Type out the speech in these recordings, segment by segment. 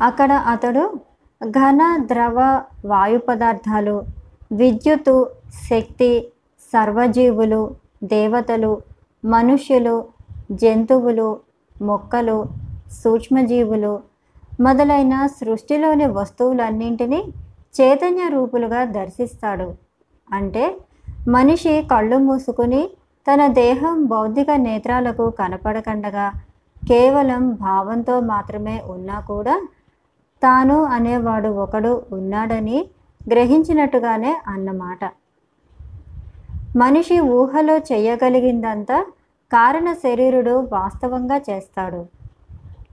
అక్కడ అతడు ఘన ద్రవ వాయు పదార్థాలు విద్యుత్తు శక్తి సర్వజీవులు దేవతలు మనుష్యులు జంతువులు మొక్కలు సూక్ష్మజీవులు మొదలైన సృష్టిలోని వస్తువులన్నింటినీ చైతన్య రూపులుగా దర్శిస్తాడు. అంటే మనిషి కళ్ళు మూసుకుని తన దేహం భౌతిక నేత్రాలకు కనపడకండగా కేవలం భావంతో మాత్రమే ఉన్నా కూడా తాను అనేవాడు ఒకడు ఉన్నాడని గ్రహించినట్టుగానే అన్నమాట. మనిషి ఊహలో చేయగలిగిందంతా కారణ శరీరుడు వాస్తవంగా చేస్తాడు.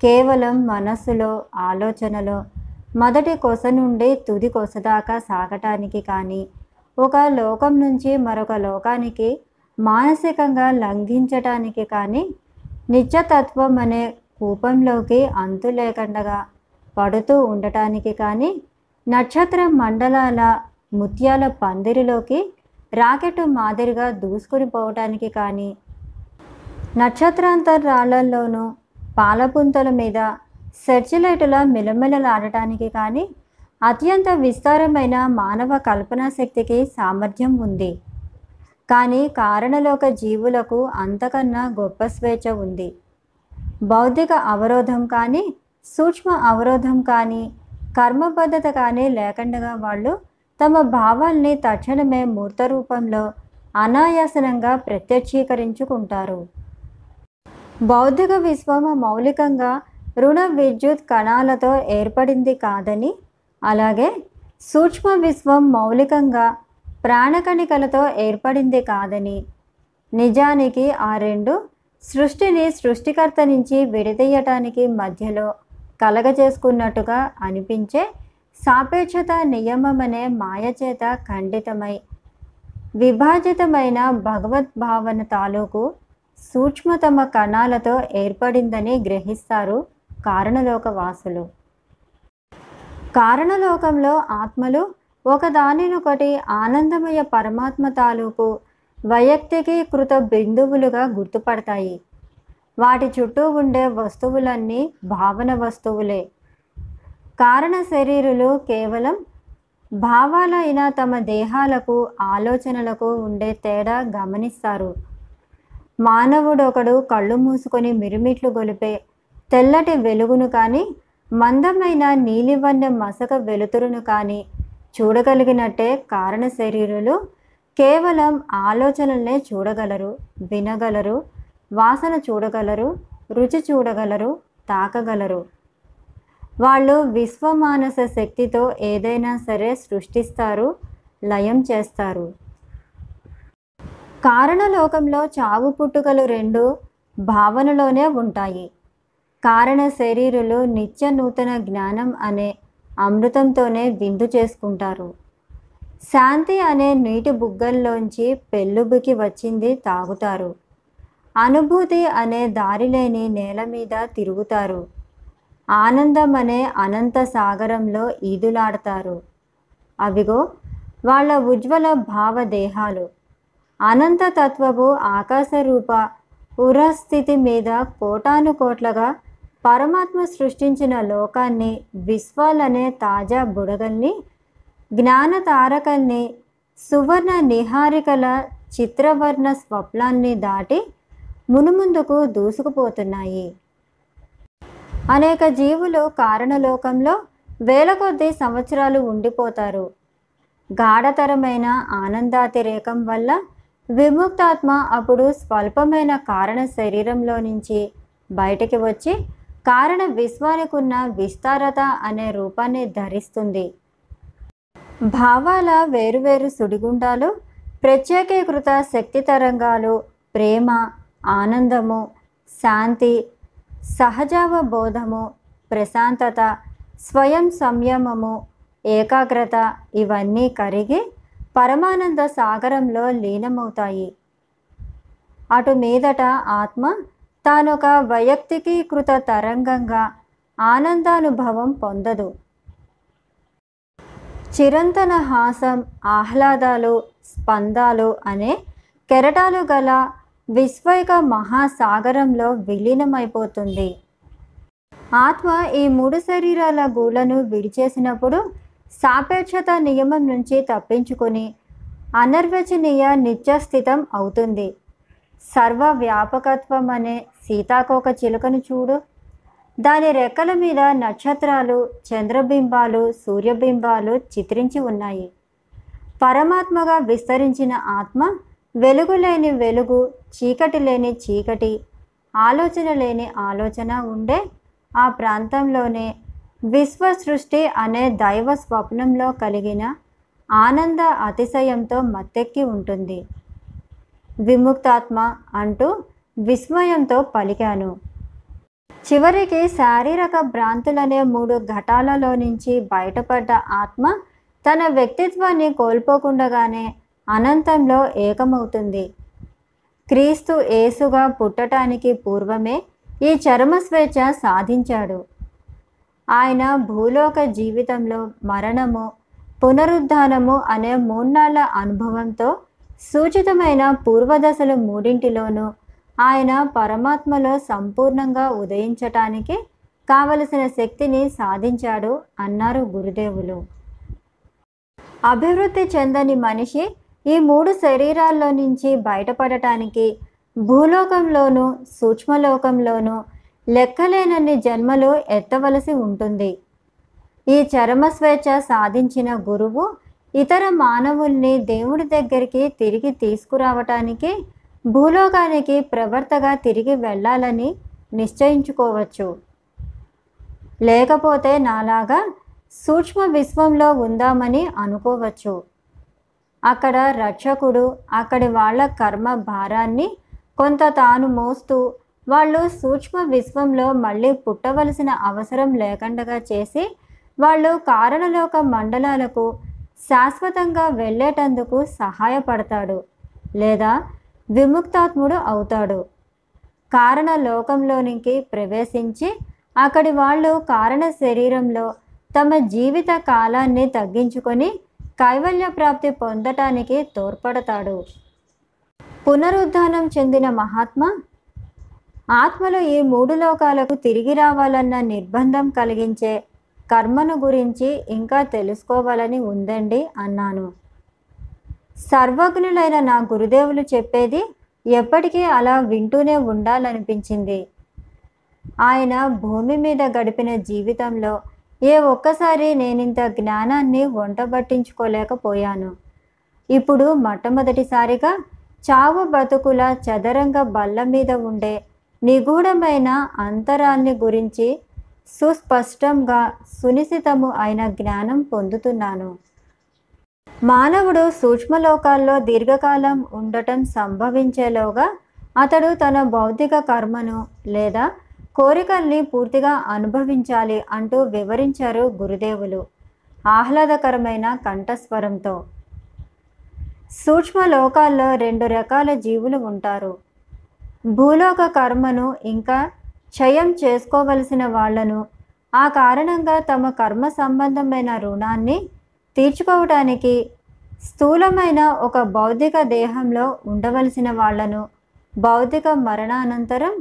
కేవలం మనస్సులో ఆలోచనలో మొదటి కొస నుండి తుది కొస దాకా సాగటానికి కానీ ఒక లోకం నుంచి మరొక లోకానికి మానసికంగా లంఘించటానికి కానీ నిత్యతత్వం అనే కూపంలోకి అంతు లేకుండగా పడుతూ ఉండటానికి కానీ నక్షత్ర మండలాల ముత్యాల పందిరిలోకి రాకెట్ మాదిరిగా దూసుకుని పోవటానికి కానీ నక్షత్రాంతరాళ్ళలోనూ పాలపుంతల మీద సెర్చిలైటుల మిలమిలలాడటానికి కానీ అత్యంత విస్తారమైన మానవ కల్పనా శక్తికి సామర్థ్యం ఉంది. కానీ కారణలోక జీవులకు అంతకన్నా గొప్ప స్వేచ్ఛ ఉంది. బౌద్ధిక అవరోధం కానీ సూక్ష్మ అవరోధం కానీ కర్మబద్ధత కానీ లేకుండా వాళ్ళు తమ భావాల్ని తక్షణమే మూర్త రూపంలో అనాయాసనంగా ప్రత్యక్షీకరించుకుంటారు. భౌతిక విశ్వం మౌలికంగా రుణ విద్యుత్ కణాలతో ఏర్పడింది కాదని అలాగే సూక్ష్మ విశ్వం మౌలికంగా ప్రాణకణికలతో ఏర్పడింది కాదని నిజానికి ఆ రెండు సృష్టిని సృష్టికర్త నుంచి విడదీయటానికి మధ్యలో కలగజేసుకున్నట్టుగా అనిపించే సాపేక్షత నియమమనే మాయచేత ఖండితమై విభాజితమైన భగవద్భావన తాలూకు సూక్ష్మతమ కణాలతో ఏర్పడిందని గ్రహిస్తారు కారణలోక వాసులు కారణలోకంలో ఆత్మలు ఒకదానినొకటి ఆనందమయ పరమాత్మ తాలూకు వైయక్తికీకృత బిందువులుగా గుర్తుపడతాయి. వాటి చుట్టూ ఉండే వస్తువులన్నీ భావన వస్తువులే. కారణ శరీరులు కేవలం భావాలైన తమ దేహాలకు ఆలోచనలకు ఉండే తేడా గమనిస్తారు. మానవుడొకడు కళ్ళు మూసుకొని మిరుమిట్లు గొలిపే తెల్లటి వెలుగును కానీ మందమైన నీలివన్న మసక వెలుతురును కానీ చూడగలిగినట్టే కారణ శరీరులు కేవలం ఆలోచనలనే చూడగలరు వినగలరు వాసన చూడగలరు రుచి చూడగలరు తాకగలరు. వాళ్ళు విశ్వమానస శక్తితో ఏదైనా సరే సృష్టిస్తారు లయం చేస్తారు. కారణలోకంలో చావు పుట్టుకలు రెండు భావనలోనే ఉంటాయి. కారణ శరీరులు నిత్య నూతన జ్ఞానం అనే అమృతంతోనే విందు చేసుకుంటారు. శాంతి అనే నీటి బుగ్గల్లోంచి పెళ్ళుబుకి వచ్చింది తాగుతారు. అనుభూతి అనే దారిలేని నేల మీద తిరుగుతారు. ఆనందం అనే అనంత సాగరంలో ఈదులాడతారు. అవిగో వాళ్ళ ఉజ్వల భావదేహాలు. అనంత తత్వపు ఆకాశరూప ఉరస్థితి మీద కోటాను కోట్లగా పరమాత్మ సృష్టించిన లోకాన్ని విశ్వాలనే తాజా బుడగల్ని జ్ఞాన తారకల్ని సువర్ణ నిహారికల చిత్రవర్ణ స్వప్నాన్ని దాటి మునుముందుకు దూసుకుపోతున్నాయి. అనేక జీవులు కారణలోకంలో వేల కొద్ది సంవత్సరాలు ఉండిపోతారు. గాఢతరమైన ఆనందాతిరేకం వల్ల విముక్తాత్మ అప్పుడు స్వల్పమైన కారణ శరీరంలో నుంచి బయటికి వచ్చి కారణ విశ్వానికి ఉన్న విస్తారత అనే రూపాన్ని ధరిస్తుంది. భావాల వేరువేరు సుడిగుండాలు ప్రత్యేకీకృత శక్తి తరంగాలు ప్రేమ ఆనందము శాంతి సహజావబోధము ప్రశాంతత స్వయం సంయమము ఏకాగ్రత ఇవన్నీ కరిగి పరమానంద సాగరంలో లీనమవుతాయి. అటు మీదట ఆత్మ తానొక వైయక్తికీకృత తరంగంగా ఆనందానుభవం పొందదు. చిరంతన హాసం ఆహ్లాదాలు స్పందాలు అనే కెరటాలు గల విశ్వైక మహాసాగరంలో విలీనమైపోతుంది. ఆత్మ ఈ మూడు శరీరాల గూళ్ళను విడిచేసినప్పుడు సాపేక్షత నియమం నుంచి తప్పించుకొని అనర్వచనీయ నిత్యస్థితం అవుతుంది. సర్వ వ్యాపకత్వం అనే సీతాకోక చిలుకను చూడు. దాని రెక్కల మీద నక్షత్రాలు చంద్రబింబాలు సూర్యబింబాలు చిత్రించి ఉన్నాయి. పరమాత్మగా విస్తరించిన ఆత్మ వెలుగు లేని వెలుగు చీకటి లేని చీకటి ఆలోచన లేని ఆలోచన ఉండే ఆ ప్రాంతంలోనే విశ్వ సృష్టి అనే దైవ స్వప్నంలో కలిగిన ఆనంద అతిశయంతో మత్తెక్కి ఉంటుంది. విముక్తాత్మ అంటూ విస్మయంతో పలికాను. చివరికి శారీరక భ్రాంతులనే మూడు ఘటాలలో నుంచి బయటపడ్డ ఆత్మ తన వ్యక్తిత్వాన్ని కోల్పోకుండగానే అనంతంలో ఏకమవుతుంది. క్రీస్తు ఏసుగా పుట్టటానికి పూర్వమే ఈ చరమ స్వేచ్ఛ సాధించాడు. ఆయన భూలోక జీవితంలో మరణము పునరుద్ధానము అనే మూన్నాళ్ళ అనుభవంతో సూచితమైన పూర్వదశలు మూడింటిలోనూ ఆయన పరమాత్మలో సంపూర్ణంగా ఉదయించటానికి కావలసిన శక్తిని సాధించాడు అన్నారు గురుదేవులు. అభివృద్ధి చెందని మనిషి ఈ మూడు శరీరాల్లో నుంచి బయటపడటానికి భూలోకంలోనూ సూక్ష్మలోకంలోనూ లెక్కలేనన్ని జన్మలు ఎత్తవలసి ఉంటుంది. ఈ చరమ స్వేచ్ఛ సాధించిన గురువు ఇతర మానవుల్ని దేవుడి దగ్గరికి తిరిగి తీసుకురావటానికి భూలోకానికి ప్రవర్తగా తిరిగి వెళ్ళాలని నిశ్చయించుకోవచ్చు. లేకపోతే నాలాగా సూక్ష్మ విశ్వంలో ఉందామని అనుకోవచ్చు. అక్కడ రక్షకుడు అక్కడి వాళ్ళ కర్మ భారాన్ని కొంత తాను మోస్తూ వాళ్ళు సూక్ష్మ విశ్వంలో మళ్ళీ పుట్టవలసిన అవసరం లేకుండా చేసి వాళ్ళు కారణలోక మండలాలకు శాశ్వతంగా వెళ్ళేటందుకు సహాయపడతాడు లేదా విముక్తాత్ముడు అవుతాడు. కారణ లోకంలోనికి ప్రవేశించి అక్కడి వాళ్ళు కారణ శరీరంలో తమ జీవిత కాలాన్ని తగ్గించుకొని కైవల్య ప్రాప్తి పొందటానికి తోడ్పడతాడు. పునరుద్ధానం చెందిన మహాత్మ ఆత్మలు ఈ మూడు లోకాలకు తిరిగి రావాలన్న నిర్బంధం కలిగించే కర్మను గురించి ఇంకా తెలుసుకోవాలని ఉందండి అన్నాను. సర్వజ్ఞులైన నా గురుదేవులు చెప్పేది ఎప్పటికీ అలా వింటూనే ఉండాలనిపించింది. ఆయన భూమి మీద గడిపిన జీవితంలో ఏ ఒక్కసారి నేనింత జ్ఞానాన్ని వంటబట్టించుకోలేకపోయాను ఇప్పుడు మొట్టమొదటిసారిగా చావు బతుకుల చదరంగ బల్ల మీద ఉండే నిగూఢమైన అంతరాన్ని గురించి సుస్పష్టంగా సునిశితము అయిన జ్ఞానం పొందుతున్నాను. మానవుడు సూక్ష్మలోకాల్లో దీర్ఘకాలం ఉండటం సంభవించేలోగా అతడు తన భౌతిక కర్మను లేదా కోరికల్ని పూర్తిగా అనుభవించాలి అంటూ వివరించారు గురుదేవులు. ఆహ్లాదకరమైన కంఠస్వరంతో. సూక్ష్మ లోకాల్లో రెండు రకాల జీవులు ఉంటారు. భూలోక కర్మను ఇంకా క్షయం చేసుకోవలసిన వాళ్ళను ఆ కారణంగా తమ కర్మ సంబంధమైన రుణాన్ని తీర్చుకోవటానికి స్థూలమైన ఒక భౌతిక దేహంలో ఉండవలసిన వాళ్ళను భౌతిక మరణానంతరం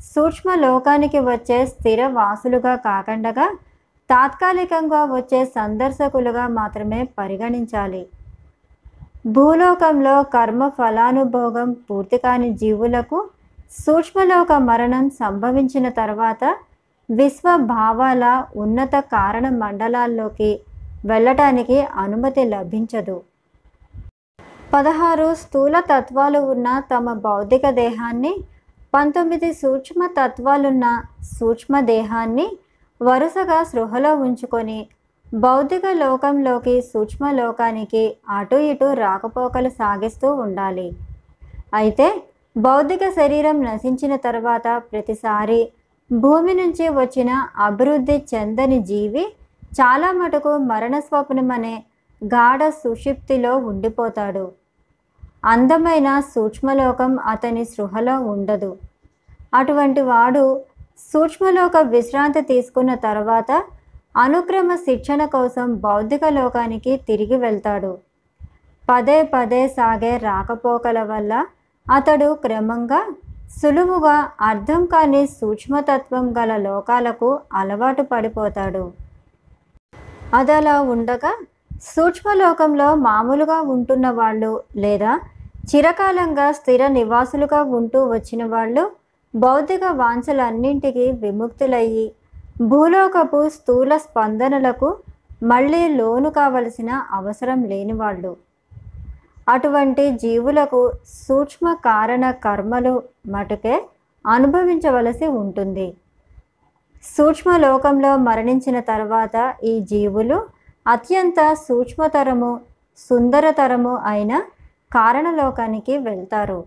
సూక్ష్మ లోకానికి వచ్చే స్థిర వాసులుగా కాకుండా తాత్కాలికంగా వచ్చే సందర్శకులుగా మాత్రమే పరిగణించాలి. భూలోకంలో కర్మ ఫలానుభోగం పూర్తి కాని జీవులకు సూక్ష్మలోక మరణం సంభవించిన తర్వాత విశ్వ భావాల ఉన్నత కారణ మండలాల్లోకి వెళ్ళటానికి అనుమతి లభించదు. పదహారు స్థూల తత్వాలు ఉన్న తమ భౌతిక దేహాన్ని పంతొమ్మిది సూక్ష్మ తత్వాలున్న సూక్ష్మ దేహాన్ని వరుసగా సృహలో ఉంచుకొని భౌతిక లోకంలోకి సూక్ష్మ లోకానికి అటు ఇటు రాకపోకలు సాగిస్తూ ఉండాలి. అయితే భౌతిక శరీరం నశించిన తర్వాత ప్రతిసారి భూమి నుంచి వచ్చిన అభివృద్ధి చెందని జీవి చాలా మటుకు మరణ స్వప్నం అనే గాఢ సుషిప్తిలో ఉండిపోతాడు. అందమైన సూక్ష్మలోకం అతని సృహలో ఉండదు. అటువంటి వాడు సూక్ష్మలోక విశ్రాంతి తీసుకున్న తర్వాత అనుక్రమ శిక్షణ కోసం బౌద్ధిక లోకానికి తిరిగి వెళ్తాడు. పదే పదే సాగే రాకపోకల వల్ల అతడు క్రమంగా సులువుగా అర్థం కాని సూక్ష్మతత్వం గల లోకాలకు అలవాటు పడిపోతాడు. అదలా ఉండగా సూక్ష్మలోకంలో మామూలుగా ఉంటున్న వాళ్ళు లేదా చిరకాలంగా స్థిర నివాసులుగా ఉంటూ వచ్చిన వాళ్ళు భౌతిక వాంఛలన్నింటికి విముక్తులయ్యి భూలోకపు స్థూల స్పందనలకు మళ్ళీ లోను కావలసిన అవసరం లేని వాళ్ళు. అటువంటి జీవులకు సూక్ష్మ కారణ కర్మలు మటుకే అనుభవించవలసి ఉంటుంది. సూక్ష్మలోకంలో మరణించిన తర్వాత ఈ జీవులు అత్యంత సూక్ష్మతరము సుందరతరము అయిన కారణలోకానికి వెళ్తారు.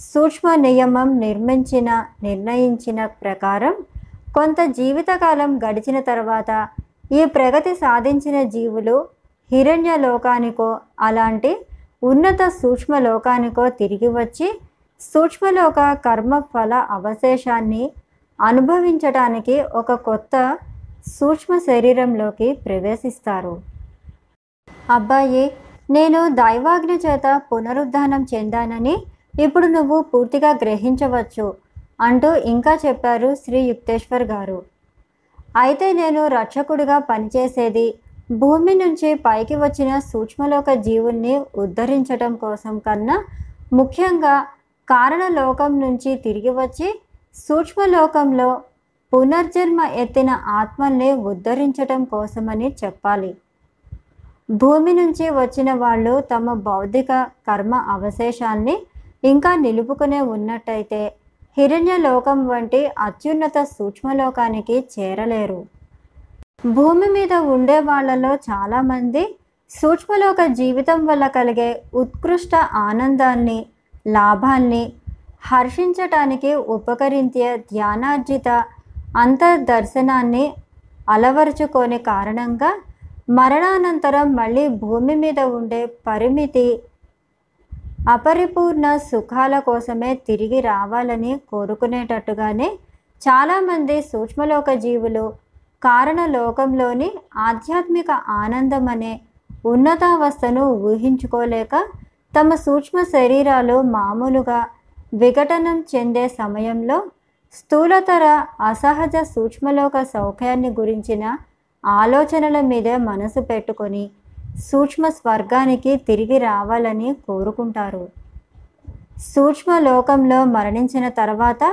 సూక్ష్మ నియమం నిర్మించిన నిర్ణయించిన ప్రకారం కొంత జీవితకాలం గడిచిన తర్వాత ఈ ప్రగతి సాధించిన జీవులు హిరణ్య లోకానికో అలాంటి ఉన్నత సూక్ష్మ లోకానికో తిరిగి వచ్చి సూక్ష్మలోక కర్మ ఫల అవశేషాన్ని అనుభవించటానికి ఒక కొత్త సూక్ష్మ శరీరంలోకి ప్రవేశిస్తారు. అబ్బాయి నేను దైవాజ్ఞ చేత పునరుద్ధానం చెందానని ఇప్పుడు నువ్వు పూర్తిగా గ్రహించవచ్చు అంటూ ఇంకా చెప్పారు శ్రీ యుక్తేశ్వర్ గారు. అయితే నేను రక్షకుడిగా పనిచేసేది భూమి నుంచి పైకి వచ్చిన సూక్ష్మలోక జీవుల్ని ఉద్ధరించటం కోసం కన్నా ముఖ్యంగా కారణలోకం నుంచి తిరిగి వచ్చి సూక్ష్మలోకంలో పునర్జన్మ ఎత్తిన ఆత్మల్ని ఉద్ధరించటం కోసమని చెప్పాలి. భూమి నుంచి వచ్చిన వాళ్ళు తమ బౌద్ధిక కర్మ అవశేషాల్ని ఇంకా నిలుపుకునే ఉన్నట్టయితే హిరణ్య లోకం వంటి అత్యున్నత సూక్ష్మలోకానికి చేరలేరు. భూమి మీద ఉండే వాళ్ళలో చాలామంది సూక్ష్మలోక జీవితం వల్ల కలిగే ఉత్కృష్ట ఆనందాన్ని లాభాన్ని హర్షించటానికి ఉపకరించే ధ్యానార్జిత అంతర్దర్శనాన్ని అలవరుచుకోని కారణంగా మరణానంతరం మళ్ళీ భూమి మీద ఉండే పరిమితి అపరిపూర్ణ సుఖాల కోసమే తిరిగి రావాలని కోరుకునేటట్టుగానే చాలామంది సూక్ష్మలోక జీవులు కారణలోకంలోని ఆధ్యాత్మిక ఆనందం అనే ఉన్నతావస్థను ఊహించుకోలేక తమ సూక్ష్మ శరీరాలు మామూలుగా విఘటనం చెందే సమయంలో స్థూలతర అసహజ సూక్ష్మలోక సౌఖ్యాన్ని గురించిన ఆలోచనల మీద మనసు పెట్టుకొని సూక్ష్మ స్వర్గానికి తిరిగి రావాలని కోరుకుంటారు. సూక్ష్మ లోకంలో మరణించిన తర్వాత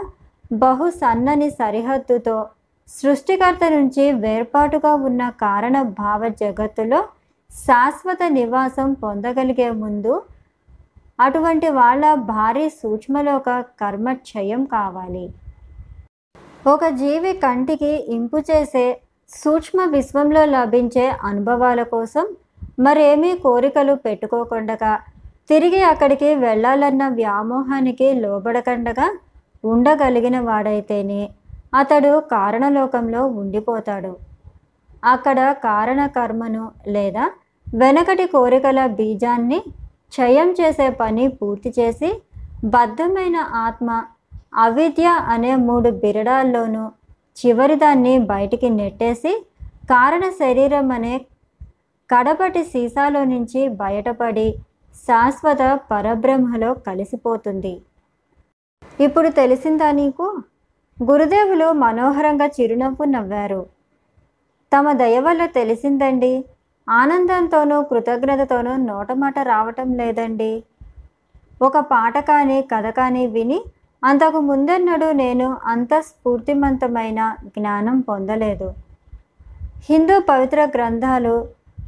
బహు సన్నని సరిహద్దుతో సృష్టికర్త నుంచి వేర్పాటుగా ఉన్న కారణ భావ జగత్తులో శాశ్వత నివాసం పొందగలిగే ముందు అటువంటి వాళ్ళ భారీ సూక్ష్మలోక కర్మక్షయం కావాలి. ఒక జీవి కంటికి ఇంపు చేసే సూక్ష్మ విశ్వంలో లభించే అనుభవాల కోసం మరేమీ కోరికలు పెట్టుకోకుండగా తిరిగి అక్కడికి వెళ్ళాలన్న వ్యామోహానికి లోబడకుండగా ఉండగలిగిన వాడైతేనే అతడు కారణలోకంలో ఉండిపోతాడు. అక్కడ కారణ కర్మను లేదా వెనకటి కోరికల బీజాన్ని క్షయం చేసే పని పూర్తి చేసి బద్ధమైన ఆత్మ అవిద్య అనే మూడు బిరడాల్లోనూ చివరిదాన్ని బయటికి నెట్టేసి కారణ శరీరం అనే కడపటి సీసాలో నుంచి బయటపడి శాశ్వత పరబ్రహ్మలో కలిసిపోతుంది. ఇప్పుడు తెలిసిందా నీకు? గురుదేవులు మనోహరంగా చిరునవ్వు నవ్వారు. తమ దయ వల్ల తెలిసిందండి. ఆనందంతోనూ కృతజ్ఞతతోనూ నోటమాట రావటం లేదండి. ఒక పాట కానీ కథ కానీ విని అంతకు ముందెన్నడూ నేను అంత స్ఫూర్తిమంతమైన జ్ఞానం పొందలేదు. హిందూ పవిత్ర గ్రంథాలు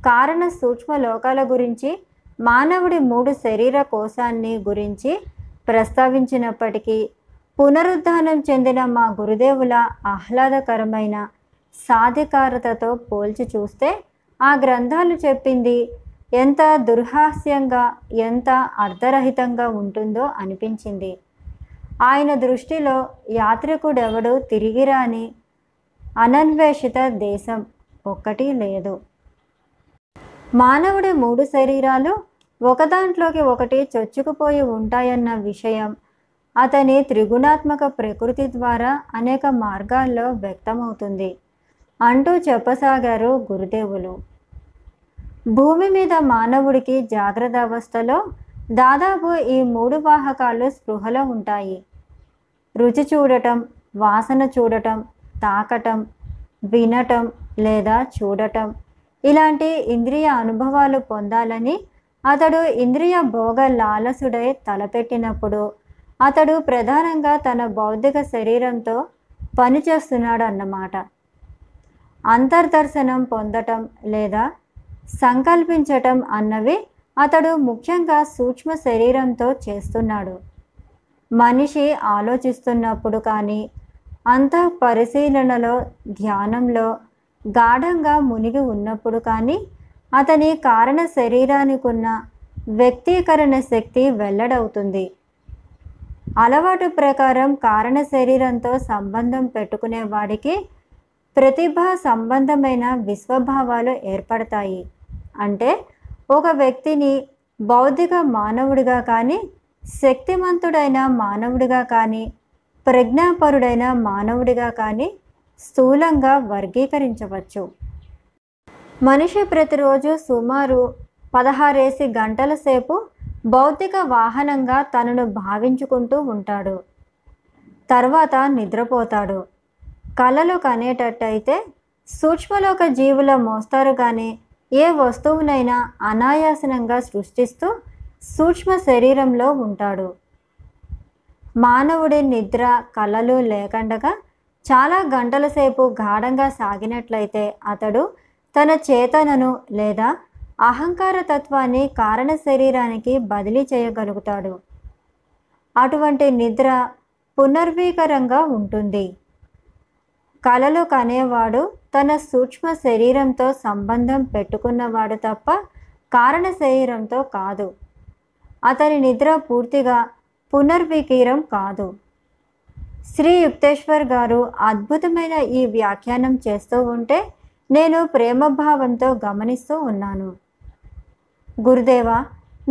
కారణ సూక్ష్మ లోకాల గురించి మానవుడి మూడు శరీర కోశాన్ని గురించి ప్రస్తావించినప్పటికీ పునరుద్ధానం చెందిన మా గురుదేవుల ఆహ్లాదకరమైన సాధికారతతో పోల్చి చూస్తే ఆ గ్రంథాలు చెప్పింది ఎంత దుర్హాస్యంగా ఎంత అర్ధరహితంగా ఉంటుందో అనిపించింది. ఆయన దృష్టిలో యాత్రికుడెవడు తిరిగిరాని అనన్వేషిత దేశం ఒక్కటి లేదు. మానవుడి మూడు శరీరాలు ఒకదాంట్లోకి ఒకటి చొచ్చుకుపోయి ఉంటాయన్న విషయం అతని త్రిగుణాత్మక ప్రకృతి ద్వారా అనేక మార్గాల్లో వ్యక్తమవుతుంది. అంటూ చెప్పసాగారు గురుదేవులు. భూమి మీద మానవుడికి జాగ్రత్త అవస్థలో దాదాపు ఈ మూడు వాహకాలు స్పృహలో ఉంటాయి. రుచి చూడటం వాసన చూడటం తాకటం వినటం లేదా చూడటం. ఇలాంటి ఇంద్రియ అనుభవాలు పొందాలని అతడు ఇంద్రియ భోగ లాలసుడై తలపెట్టినప్పుడు అతడు ప్రధానంగా తన భౌతిక శరీరంతో పనిచేస్తున్నాడు అన్నమాట అంతర్దర్శనం పొందటం లేదా సంకల్పించటం అన్నవి అతడు ముఖ్యంగా సూక్ష్మ శరీరంతో చేస్తున్నాడు. మనిషి ఆలోచిస్తున్నప్పుడు కానీ అంత పరిశీలనలో ధ్యానంలో గాఢంగా మునిగి ఉన్నప్పుడు కానీ అతని కారణ శరీరానికి ఉన్న వ్యక్తీకరణ శక్తి వెల్లడవుతుంది. అలవాటు ప్రకారం కారణ శరీరంతో సంబంధం పెట్టుకునే వాడికి ప్రతిభ సంబంధమైన విశ్వభావాలు ఏర్పడతాయి. అంటే ఒక వ్యక్తిని బౌద్ధిక మానవుడిగా కానీ శక్తిమంతుడైన మానవుడిగా కానీ ప్రజ్ఞాపరుడైన మానవుడిగా కానీ స్థూలంగా వర్గీకరించవచ్చు. మనిషి ప్రతిరోజు సుమారు పదహారేసి గంటల సేపు భౌతిక వాహనంగా తనను భావించుకుంటూ ఉంటాడు. తర్వాత నిద్రపోతాడు. కలలు కనేటట్టయితే సూక్ష్మలోక జీవుల మోస్తారు కానీ ఏ వస్తువునైనా అనాయాసనంగా సృష్టిస్తూ సూక్ష్మ శరీరంలో ఉంటాడు. మానవుడి నిద్ర కళలు లేకుండగా చాలా గంటల సేపు గాఢంగా సాగినట్లయితే అతడు తన చేతనను లేదా అహంకార తత్వాన్ని కారణ శరీరానికి బదిలీ చేయగలుగుతాడు. అటువంటి నిద్ర పునర్వీకరంగా ఉంటుంది. కలలు కనేవాడు తన సూక్ష్మ శరీరంతో సంబంధం పెట్టుకున్నవాడు తప్ప కారణ శరీరంతో కాదు. అతని నిద్ర పూర్తిగా పునర్వికీరం కాదు. శ్రీ యుక్తేశ్వర్ గారు అద్భుతమైన ఈ వ్యాఖ్యానం చేస్తూ ఉంటే నేను ప్రేమభావంతో గమనిస్తూ ఉన్నాను. గురుదేవా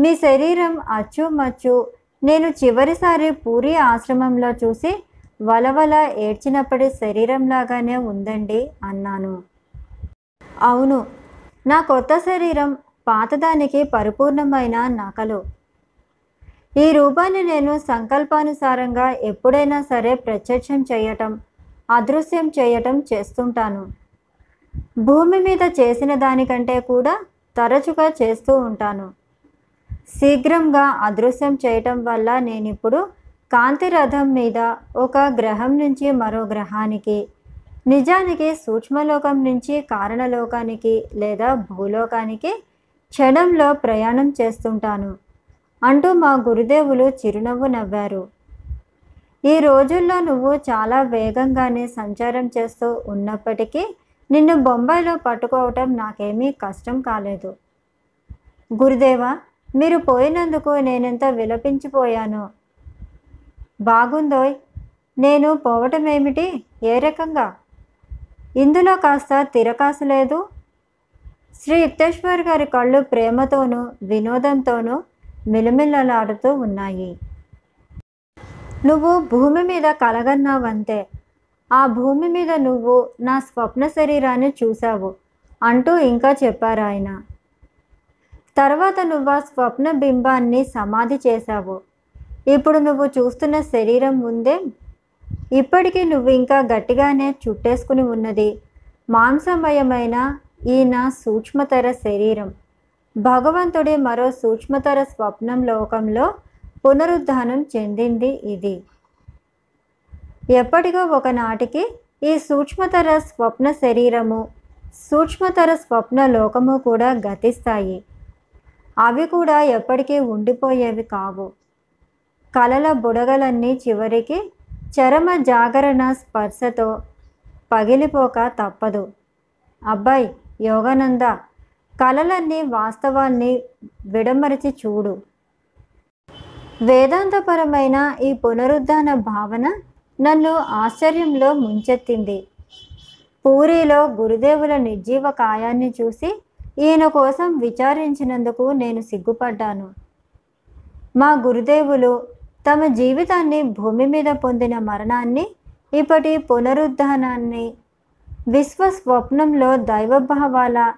మీ శరీరం అచ్చుమచ్చు నేను చివరిసారి పూరి ఆశ్రమంలో చూసి వలవల ఏడ్చినప్పటి శరీరంలాగానే ఉందండి అన్నాను. అవును నా కొత్త శరీరం పాతదానికి పరిపూర్ణమైన నకలు. ఈ రూపాన్ని నేను సంకల్పానుసారంగా ఎప్పుడైనా సరే ప్రత్యక్షం చేయటం అదృశ్యం చేయటం చేస్తుంటాను. భూమి మీద చేసిన దానికంటే కూడా తరచుగా చేస్తూ ఉంటాను. శీఘ్రంగా అదృశ్యం చేయటం వల్ల నేను ఇప్పుడు కాంతి రథం మీద ఒక గ్రహం నుంచి మరో గ్రహానికి నిజానికి సూక్ష్మలోకం నుంచి కారణలోకానికి లేదా భూలోకానికి క్షణంలో ప్రయాణం చేస్తుంటాను. అంటూ మా గురుదేవులు చిరునవ్వు నవ్వారు. ఈ రోజుల్లో నువ్వు చాలా వేగంగానే సంచారం చేస్తూ ఉన్నప్పటికీ నిన్ను బొంబాయిలో పట్టుకోవటం నాకేమీ కష్టం కాలేదు. గురుదేవా మీరు పోయినందుకు నేనెంత విలపించిపోయాను? బాగుందోయ్ నేను పోవటం ఏమిటి ఏ రకంగా? ఇందులో కాస్త తిరకాసు లేదు? శ్రీ యుక్తేశ్వర్ గారి కళ్ళు ప్రేమతోనూ వినోదంతోనూ మిలమిల్లలాడుతూ ఉన్నాయి. నువ్వు భూమి మీద కలగన్నావంతే. ఆ భూమి మీద నువ్వు నా స్వప్న శరీరాన్ని చూశావు అంటూ ఇంకా చెప్పారు ఆయన. తర్వాత నువ్వు ఆ స్వప్న బింబాన్ని సమాధి చేశావు. ఇప్పుడు నువ్వు చూస్తున్న శరీరం ఉందే. ఇప్పటికీ నువ్వు ఇంకా గట్టిగానే చుట్టేసుకుని ఉన్నది. మాంసమయమైన ఈ నా సూక్ష్మతర శరీరం. భగవంతుడి మరో సూక్ష్మతర స్వప్నం లోకంలో పునరుద్ధానం చెందింది ఇది. ఎప్పటికో ఒకనాటికి ఈ సూక్ష్మతర స్వప్న శరీరము సూక్ష్మతర స్వప్న లోకము కూడా గతిస్తాయి. అవి కూడా ఎప్పటికీ ఉండిపోయేవి కావు. కలల బుడగలన్నీ చివరికి చరమ జాగరణ స్పర్శతో పగిలిపోక తప్పదు. అబ్బాయి యోగానంద కళలన్నీ వాస్తవాన్ని విడమరిచి చూడు. వేదాంతపరమైన ఈ పునరుద్ధాన భావన నన్ను ఆశ్చర్యంలో ముంచెత్తింది. పూరిలో గురుదేవుల నిర్జీవ కాయాన్ని చూసి ఈయన కోసం విచారించినందుకు నేను సిగ్గుపడ్డాను. మా గురుదేవులు తమ జీవితాన్ని భూమి మీద పొందిన మరణాన్ని ఇప్పటి పునరుద్ధానాన్ని విశ్వ స్వప్నంలో దైవభావాల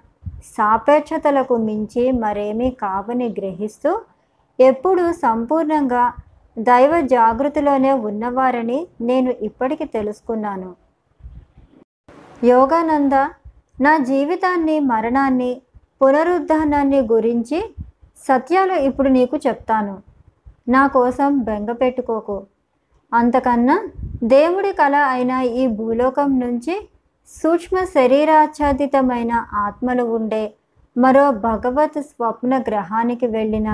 సాపేక్షతలకు మించి మరేమీ కావని గ్రహిస్తూ ఎప్పుడూ సంపూర్ణంగా దైవ జాగృతిలోనే ఉన్నవారని నేను ఇప్పటికి తెలుసుకున్నాను. యోగానంద నా జీవితాన్ని మరణాన్ని పునరుద్ధానాన్ని గురించి సత్యాలు ఇప్పుడు నీకు చెప్తాను. నా కోసం బెంగ పెట్టుకోకు. అంతకన్నా దేవుడి కళ అయిన ఈ భూలోకం నుంచి సూక్ష్మ శరీరాచ్ఛాదితమైన ఆత్మలు ఉండే మరో భగవత్ స్వప్న గ్రహానికి వెళ్ళిన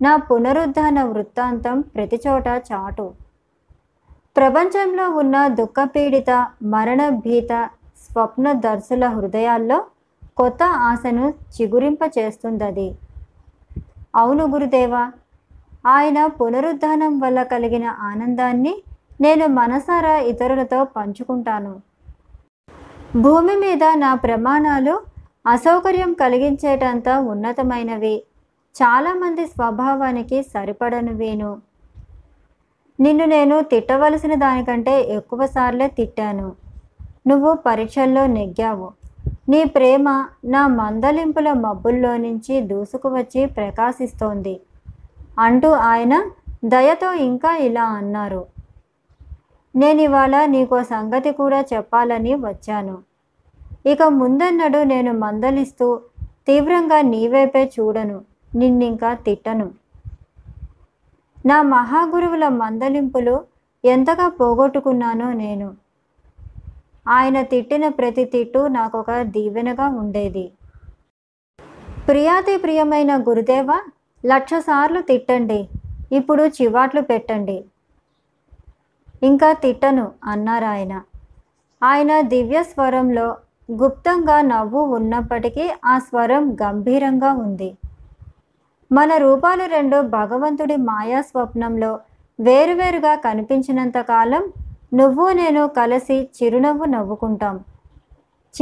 నా పునరుద్ధాన వృత్తాంతం ప్రతిచోట చాటు ప్రపంచంలో ఉన్న దుఃఖపీడిత మరణ భీత స్వప్న దర్శుల హృదయాల్లో కొత్త ఆశను చిగురింప చేస్తుందది అవును గురుదేవా ఆయన పునరుద్ధానం వల్ల కలిగిన ఆనందాన్ని నేను మనసారా ఇతరులతో పంచుకుంటాను. భూమి మీద నా ప్రమాణాలు అసౌకర్యం కలిగించేటంత ఉన్నతమైనవి. చాలామంది స్వభావానికి సరిపడనువేను నిన్ను నేను తిట్టవలసిన దానికంటే ఎక్కువసార్లే తిట్టాను. నువ్వు పరీక్షల్లో నెగ్గావు. నీ ప్రేమ నా మందలింపుల మబ్బుల్లో నుంచి దూసుకువచ్చి ప్రకాశిస్తోంది. అంటూ ఆయన దయతో ఇంకా ఇలా అన్నారు. నేను ఇవాళ నీకో సంగతి కూడా చెప్పాలని వచ్చాను. ఇక ముందన్నడు నేను మందలిస్తూ తీవ్రంగా నీవైపే చూడను నిన్నింకా తిట్టను. నా మహాగురువుల మందలింపులు ఎంతగా పోగొట్టుకున్నానో నేను. ఆయన తిట్టిన ప్రతి తిట్టు నాకొక దీవెనగా ఉండేది. ప్రియాతి ప్రియమైన గురుదేవ లక్షసార్లు తిట్టండి. ఇప్పుడు చివాట్లు పెట్టండి. ఇంకా తిట్టను అన్నారు ఆయన. ఆయన దివ్య స్వరంలో గుప్తంగా నవ్వు ఉన్నప్పటికీ ఆ స్వరం గంభీరంగా ఉంది. మన రూపాలు రెండు భగవంతుడి మాయా స్వప్నంలో వేరువేరుగా కనిపించినంత కాలం నువ్వు నేను కలిసి చిరునవ్వు నవ్వుకుంటాం.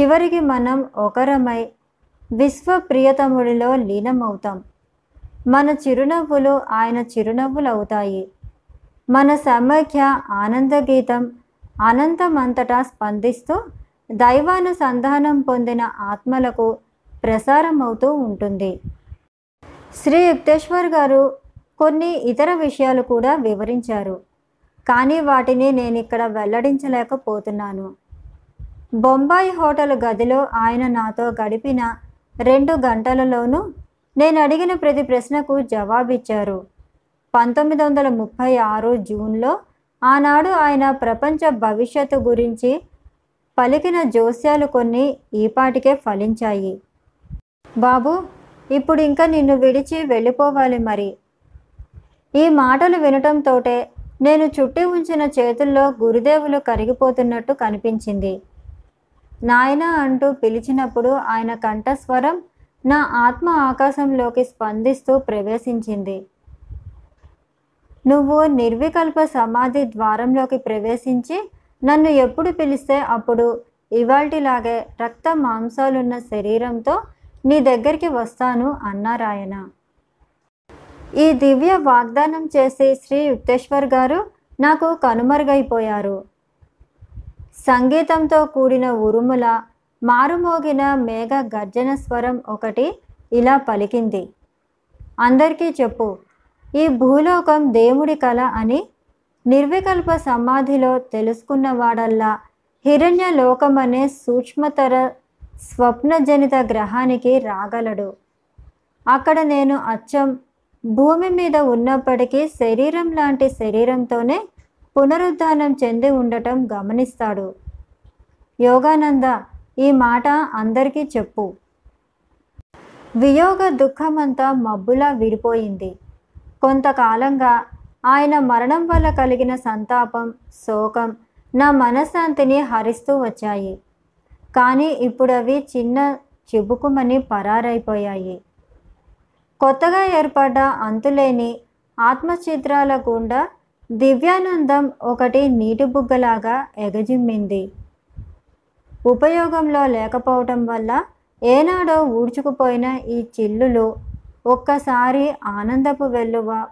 చివరికి మనం ఒకరమై విశ్వప్రియతముడిలో లీనమవుతాం. మన చిరునవ్వులు ఆయన చిరునవ్వులవుతాయి. మన సమైక్య ఆనందగీతం అనంతమంతటా స్పందిస్తూ దైవానుసంధానం పొందిన ఆత్మలకు ప్రసారమవుతూ ఉంటుంది. శ్రీ యుక్తేశ్వర్ గారు కొన్ని ఇతర విషయాలు కూడా వివరించారు. కానీ వాటిని నేను ఇక్కడ వెల్లడించలేకపోతున్నాను. బొంబాయి హోటల్ గదిలో ఆయన నాతో గడిపిన రెండు గంటలలోనూ నేను అడిగిన ప్రతి ప్రశ్నకు జవాబిచ్చారు. పంతొమ్మిది వందల ముప్పై ఆరు జూన్లో ఆనాడు ఆయన ప్రపంచ భవిష్యత్తు గురించి పలికిన జోస్యాలు కొన్ని ఈపాటికే ఫలించాయి. బాబు ఇప్పుడు ఇంకా నిన్ను విడిచి వెళ్ళిపోవాలి మరి. ఈ మాటలు వినటంతోటే నేను చుట్టి ఉంచిన చేతుల్లో గురుదేవులు కరిగిపోతున్నట్టు కనిపించింది. నాయన అంటూ పిలిచినప్పుడు ఆయన కంఠస్వరం నా ఆత్మ ఆకాశంలోకి స్పందిస్తూ ప్రవేశించింది. నువ్వు నిర్వికల్ప సమాధి ద్వారంలోకి ప్రవేశించి నన్ను ఎప్పుడు పిలిస్తే అప్పుడు ఇవాల్టిలాగే రక్త మాంసాలున్న శరీరంతో నీ దగ్గరికి వస్తాను అన్నారాయన. ఈ దివ్య వాగ్దానం చేసి శ్రీ యుక్తేశ్వర్ గారు నాకు కనుమరుగైపోయారు. సంగీతంతో కూడిన ఉరుముల మారుమోగిన మేఘ గర్జన స్వరం ఒకటి ఇలా పలికింది. అందరికీ చెప్పు ఈ భూలోకం దేవుడి కళ అని నిర్వికల్ప సమాధిలో తెలుసుకున్నవాడల్లా హిరణ్య లోకమనే సూక్ష్మతర స్వప్నజనిత గ్రహానికి రాగలడు. అక్కడ నేను అచ్చం భూమి మీద ఉన్నప్పటికీ శరీరం లాంటి శరీరంతోనే పునరుద్ధానం చెంది ఉండటం గమనిస్తాడు. యోగానంద ఈ మాట అందరికీ చెప్పు. వియోగ దుఃఖమంతా మబ్బులా విడిపోయింది. కొంతకాలంగా ఆయన మరణం వల్ల కలిగిన సంతాపం శోకం నా మనశ్శాంతిని హరిస్తూ వచ్చాయి. కానీ ఇప్పుడు అవి చిన్న చిబుకుమని పరారైపోయాయి. కొత్తగా ఏర్పడ్డ అంతులేని ఆత్మచిత్రాల గుండా దివ్యానందం ఒకటి నీటి బుగ్గలాగా ఎగజిమ్మింది. ఉపయోగంలో లేకపోవటం వల్ల ఏనాడో ఊడ్చుకుపోయిన ఈ చిల్లులు ఒక్కసారి ఆనందపు వెల్లువ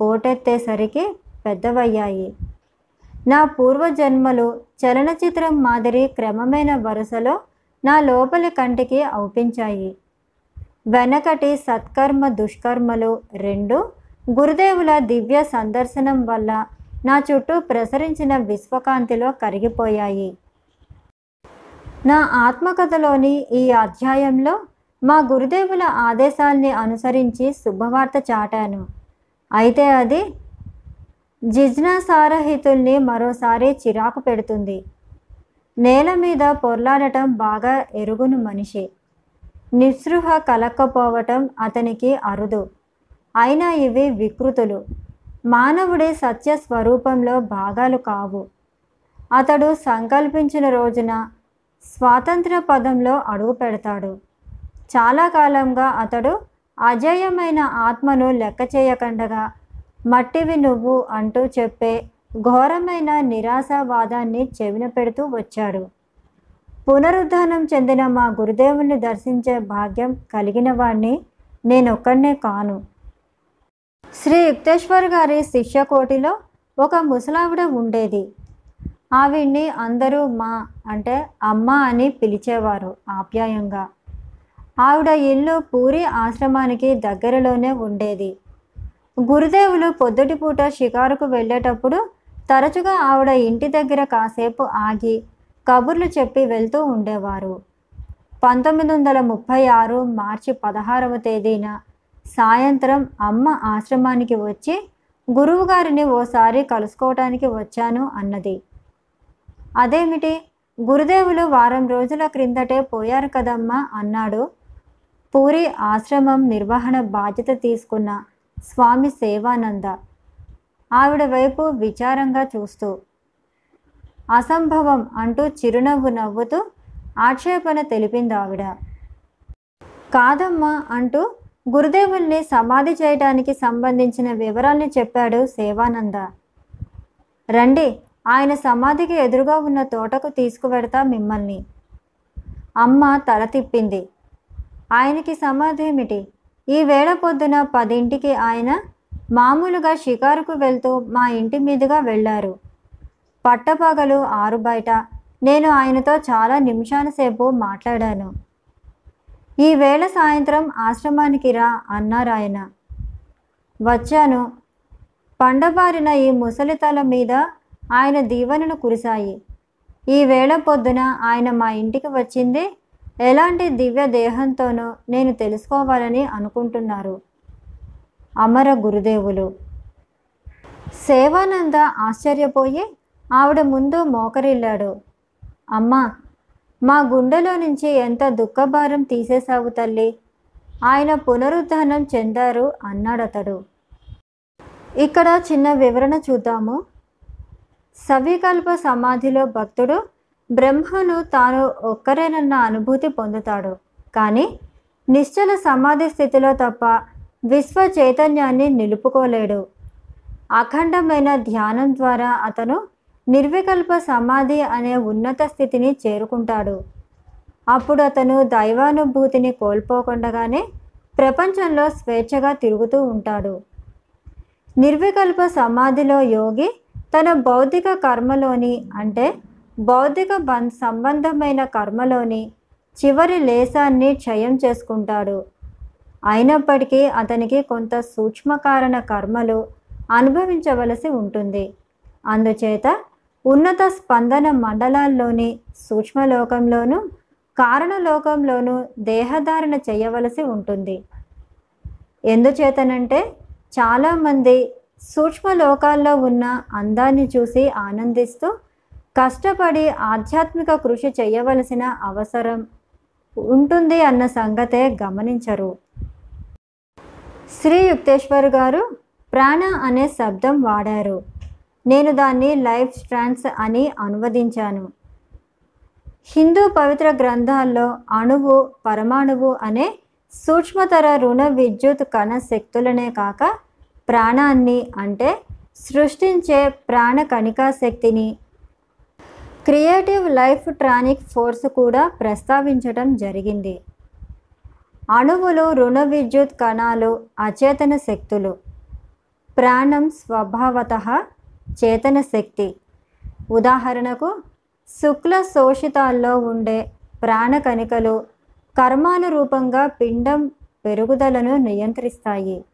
పోటెత్తేసరికి పెద్దవయ్యాయి. నా పూర్వజన్మలు చలనచిత్రం మాదిరి క్రమమైన వరుసలో నా లోపలి కంటికి అవుపించాయి. వెనకటి సత్కర్మ దుష్కర్మలు రెండు గురుదేవుల దివ్య సందర్శనం వల్ల నా చుట్టూ ప్రసరించిన విశ్వకాంతిలో కరిగిపోయాయి. నా ఆత్మకథలోని ఈ అధ్యాయంలో మా గురుదేవుల ఆదేశాల్ని అనుసరించి శుభవార్త చాటాను. అయితే అది జిజ్ఞాసారహితుల్ని మరోసారి చిరాకు పెడుతుంది. నేల మీద పొర్లాడటం బాగా ఎరుగును మనిషి. నిస్పృహ కలక్కపోవటం అతనికి అరుదు. అయినా ఇవి వికృతులు. మానవుడి సత్య స్వరూపంలో భాగాలు కావు. అతడు సంకల్పించిన రోజున స్వాతంత్ర పదంలో అడుగు పెడతాడు చాలా కాలంగా అతడు అజేయమైన ఆత్మను లెక్క చేయకుండగా మట్టివి నువ్వు అంటూ చెప్పే ఘోరమైన నిరాశావాదాన్ని చెవిన పెడుతూ వచ్చాడు. పునరుద్ధానం చెందిన మా గురుదేవుని దర్శించే భాగ్యం కలిగిన వాణ్ణి నేనొక్కడనే కాను. శ్రీ యుక్తేశ్వర్ గారి శిష్యకోటిలో ఒక ముసలావిడ ఉండేది. ఆవిడ్ని అందరూ మా అంటే అమ్మ అని పిలిచేవారు ఆప్యాయంగా. ఆవిడ ఇల్లు పూరి ఆశ్రమానికి దగ్గరలోనే ఉండేది. గురుదేవులు పొద్దుటిపూట షికారుకు వెళ్ళేటప్పుడు తరచుగా ఆవిడ ఇంటి దగ్గర కాసేపు ఆగి కబుర్లు చెప్పి వెళ్తూ ఉండేవారు. పంతొమ్మిది వందల ముప్పై ఆరు మార్చి పదహారవ తేదీన సాయంత్రం అమ్మ ఆశ్రమానికి వచ్చి గురువుగారిని ఓసారి కలుసుకోవటానికి వచ్చాను అన్నది. అదేమిటి? గురుదేవులు వారం రోజుల క్రిందటే పోయారు కదమ్మా అన్నాడు పూరి ఆశ్రమం నిర్వహణ బాధ్యత తీసుకున్న స్వామి సేవానంద. ఆవిడ వైపు విచారంగా చూస్తూ అసంభవం అంటూ చిరునవ్వు నవ్వుతూ ఆక్షేపణ తెలిపింది ఆవిడ. కాదమ్మా అంటూ గురుదేవుల్ని సమాధి చేయడానికి సంబంధించిన వివరాల్ని చెప్పాడు సేవానంద. రండి ఆయన సమాధికి ఎదురుగా ఉన్న తోటకు తీసుకువెడతా మిమ్మల్ని. అమ్మ తల తిప్పింది. ఆయనకి సమాధి ఏమిటి ఈ వేళ పొద్దున పదింటికి ఆయన మామూలుగా షికారుకు వెళ్తూ మా ఇంటి మీదుగా వెళ్ళారు. పట్టపగలు ఆరు బయట. నేను ఆయనతో చాలా నిమిషాల సేపు మాట్లాడాను. ఈ వేళ సాయంత్రం ఆశ్రమానికి రా అన్నారు ఆయన వచ్చాను. పండబారిన ఈ ముసలి తల మీద ఆయన దీవెనలు కురిశాయి. ఈ వేళ పొద్దున ఆయన మా ఇంటికి వచ్చింది ఎలాంటి దివ్య దేహంతోనో నేను తెలుసుకోవాలని అనుకుంటున్నారు. అమర గురుదేవులు. సేవానంద ఆశ్చర్యపోయి ఆవిడ ముందు మోకరిల్లాడు. అమ్మా మా గుండెలో నుంచి ఎంత దుఃఖభారం తీసేశావు తల్లి? ఆయన పునరుద్ధానం చెందారు అన్నాడతడు. ఇక్కడ చిన్న వివరణ చూద్దాము. సవికల్ప సమాధిలో భక్తుడు బ్రహ్మను తాను ఒక్కరేనన్న అనుభూతి పొందుతాడు. కానీ నిశ్చల సమాధి స్థితిలో తప్ప విశ్వ చైతన్యాన్ని నిలుపుకోలేడు. అఖండమైన ధ్యానం ద్వారా అతను నిర్వికల్ప సమాధి అనే ఉన్నత స్థితిని చేరుకుంటాడు. అప్పుడు అతను దైవానుభూతిని కోల్పోకుండగానే ప్రపంచంలో స్వేచ్ఛగా తిరుగుతూ ఉంటాడు. నిర్వికల్ప సమాధిలో యోగి తన భౌతిక కర్మలోని అంటే బౌద్ధిక బం సంబంధమైన కర్మలోని చివరి లేసాన్ని క్షయం చేసుకుంటాడు. అయినప్పటికీ అతనికి కొంత సూక్ష్మకారణ కర్మలు అనుభవించవలసి ఉంటుంది. అందుచేత ఉన్నత స్పందన మండలాల్లోని సూక్ష్మలోకంలోనూ కారణలోకంలోనూ దేహధారణ చేయవలసి ఉంటుంది. ఎందుచేతనంటే చాలామంది సూక్ష్మలోకాల్లో ఉన్న అందాన్ని చూసి ఆనందిస్తూ కష్టపడి ఆధ్యాత్మిక కృషి చేయవలసిన అవసరం ఉంటుంది అన్న సంగతే గమనించరు. శ్రీ యుక్తేశ్వర్ గారు ప్రాణ అనే శబ్దం వాడారు. నేను దాన్ని లైఫ్ స్ట్రాన్స్ అని అనువదించాను. హిందూ పవిత్ర గ్రంథాల్లో అణువు పరమాణువు అనే సూక్ష్మతర రుణ విద్యుత్ కణ శక్తులనే కాక ప్రాణాన్ని అంటే సృష్టించే ప్రాణ కణికా శక్తిని క్రియేటివ్ లైఫ్ ట్రానిక్ ఫోర్స్ కూడా ప్రస్తావించడం జరిగింది. అణువులు రుణ విద్యుత్ కణాలు అచేతన శక్తులు. ప్రాణం స్వభావత చేతన శక్తి. ఉదాహరణకు శుక్ల శోషితాల్లో ఉండే ప్రాణకణికలు కర్మాల రూపంగా పిండం పెరుగుదలను నియంత్రిస్తాయి.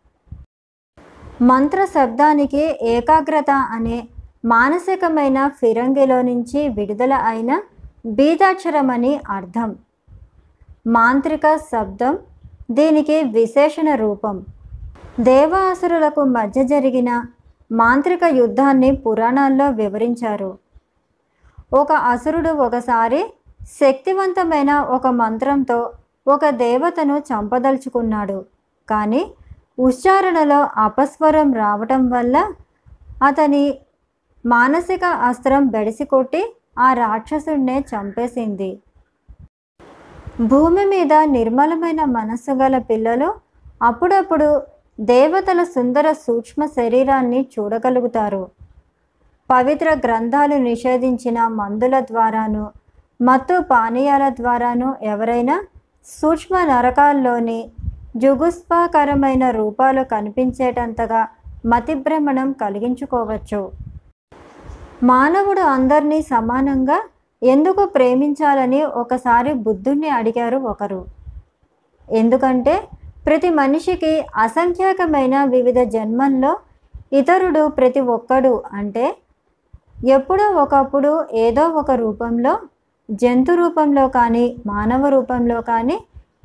మంత్ర శబ్దానికి ఏకాగ్రత అనే మానసికమైన ఫిరంగిలో నుంచి విడుదల అయిన బీజాక్షరం అని అర్థం. మాంత్రిక శబ్దం దీనికి విశేషణ రూపం. దేవాసురులకు మధ్య జరిగిన మాంత్రిక యుద్ధాన్ని పురాణాల్లో వివరించారు. ఒక అసురుడు ఒకసారి శక్తివంతమైన ఒక మంత్రంతో ఒక దేవతను చంపదలుచుకున్నాడు. కానీ ఉచ్చారణలో అపస్వరం రావటం వల్ల అతని మానసిక అస్త్రం బెడిసి కొట్టి ఆ రాక్షసుడినే చంపేసింది. భూమి మీద నిర్మలమైన మనస్సు గల పిల్లలు అప్పుడప్పుడు దేవతల సుందర సూక్ష్మ శరీరాన్ని చూడగలుగుతారు. పవిత్ర గ్రంథాలు నిషేధించిన మందుల ద్వారాను మత్తు పానీయాల ద్వారాను ఎవరైనా సూక్ష్మ నరకాల్లోని జుగుస్పాకరమైన రూపాలు కనిపించేటంతగా మతిభ్రమణం కలిగించుకోవచ్చు. మానవుడు అందరినీ సమానంగా ఎందుకు ప్రేమించాలని ఒకసారి బుద్ధుణ్ణి అడిగారు ఒకరు. ఎందుకంటే ప్రతి మనిషికి అసంఖ్యాకమైన వివిధ జన్మల్లో ఇతరుడు ప్రతి ఒక్కడు అంటే ఎప్పుడో ఒకప్పుడు ఏదో ఒక రూపంలో జంతు రూపంలో కానీ మానవ రూపంలో కానీ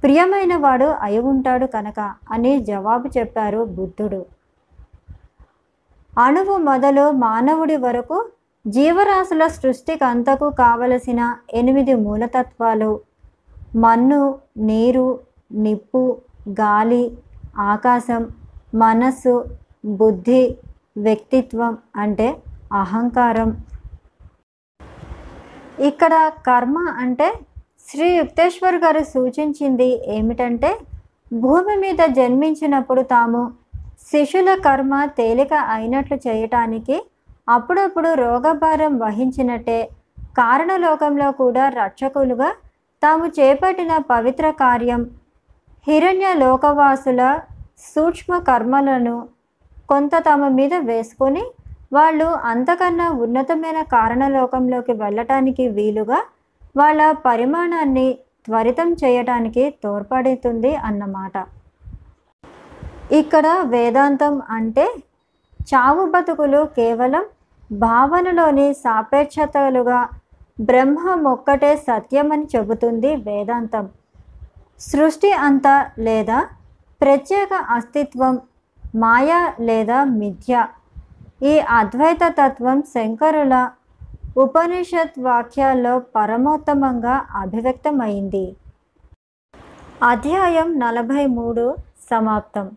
ప్రియమైన వాడు అయి ఉంటాడు కనుక అని జవాబు చెప్పారు బుద్ధుడు. అణువు మొదలు మానవుడి వరకు జీవరాశుల సృష్టికి అంతకు కావలసిన ఎనిమిది మూలతత్వాలు. మన్ను నీరు నిప్పు గాలి ఆకాశం మనస్సు బుద్ధి వ్యక్తిత్వం అంటే అహంకారం. ఇక్కడ కర్మ అంటే శ్రీ యుక్తేశ్వర్ గారు సూచించింది ఏమిటంటే భూమి మీద జన్మించినప్పుడు తాము శిశుల కర్మ తేలిక అయినట్లు చేయటానికి అప్పుడప్పుడు రోగభారం వహించినట్టే కారణలోకంలో కూడా రక్షకులుగా తాము చేపట్టిన పవిత్ర కార్యం హిరణ్య లోకవాసుల సూక్ష్మ కర్మలను కొంత తమ మీద వేసుకొని వాళ్ళు అంతకన్నా ఉన్నతమైన కారణలోకంలోకి వెళ్ళటానికి వీలుగా వాళ్ళ పరిమాణాన్ని త్వరితం చేయటానికి తోడ్పడుతుంది అన్నమాట. ఇక్కడ వేదాంతం అంటే చావు బతుకులు కేవలం భావనలోని సాపేక్షతలుగా బ్రహ్మం ఒక్కటే సత్యమని చెబుతుంది వేదాంతం. సృష్టి అంతా లేదా ప్రత్యేక అస్తిత్వం మాయ లేదా మిథ్య? ఈ అద్వైత తత్వం శంకరుల ఉపనిషత్ వాక్యాల్లో పరమోత్తమంగా అభివ్యక్తమైంది. అధ్యాయం నలభై మూడు సమాప్తం.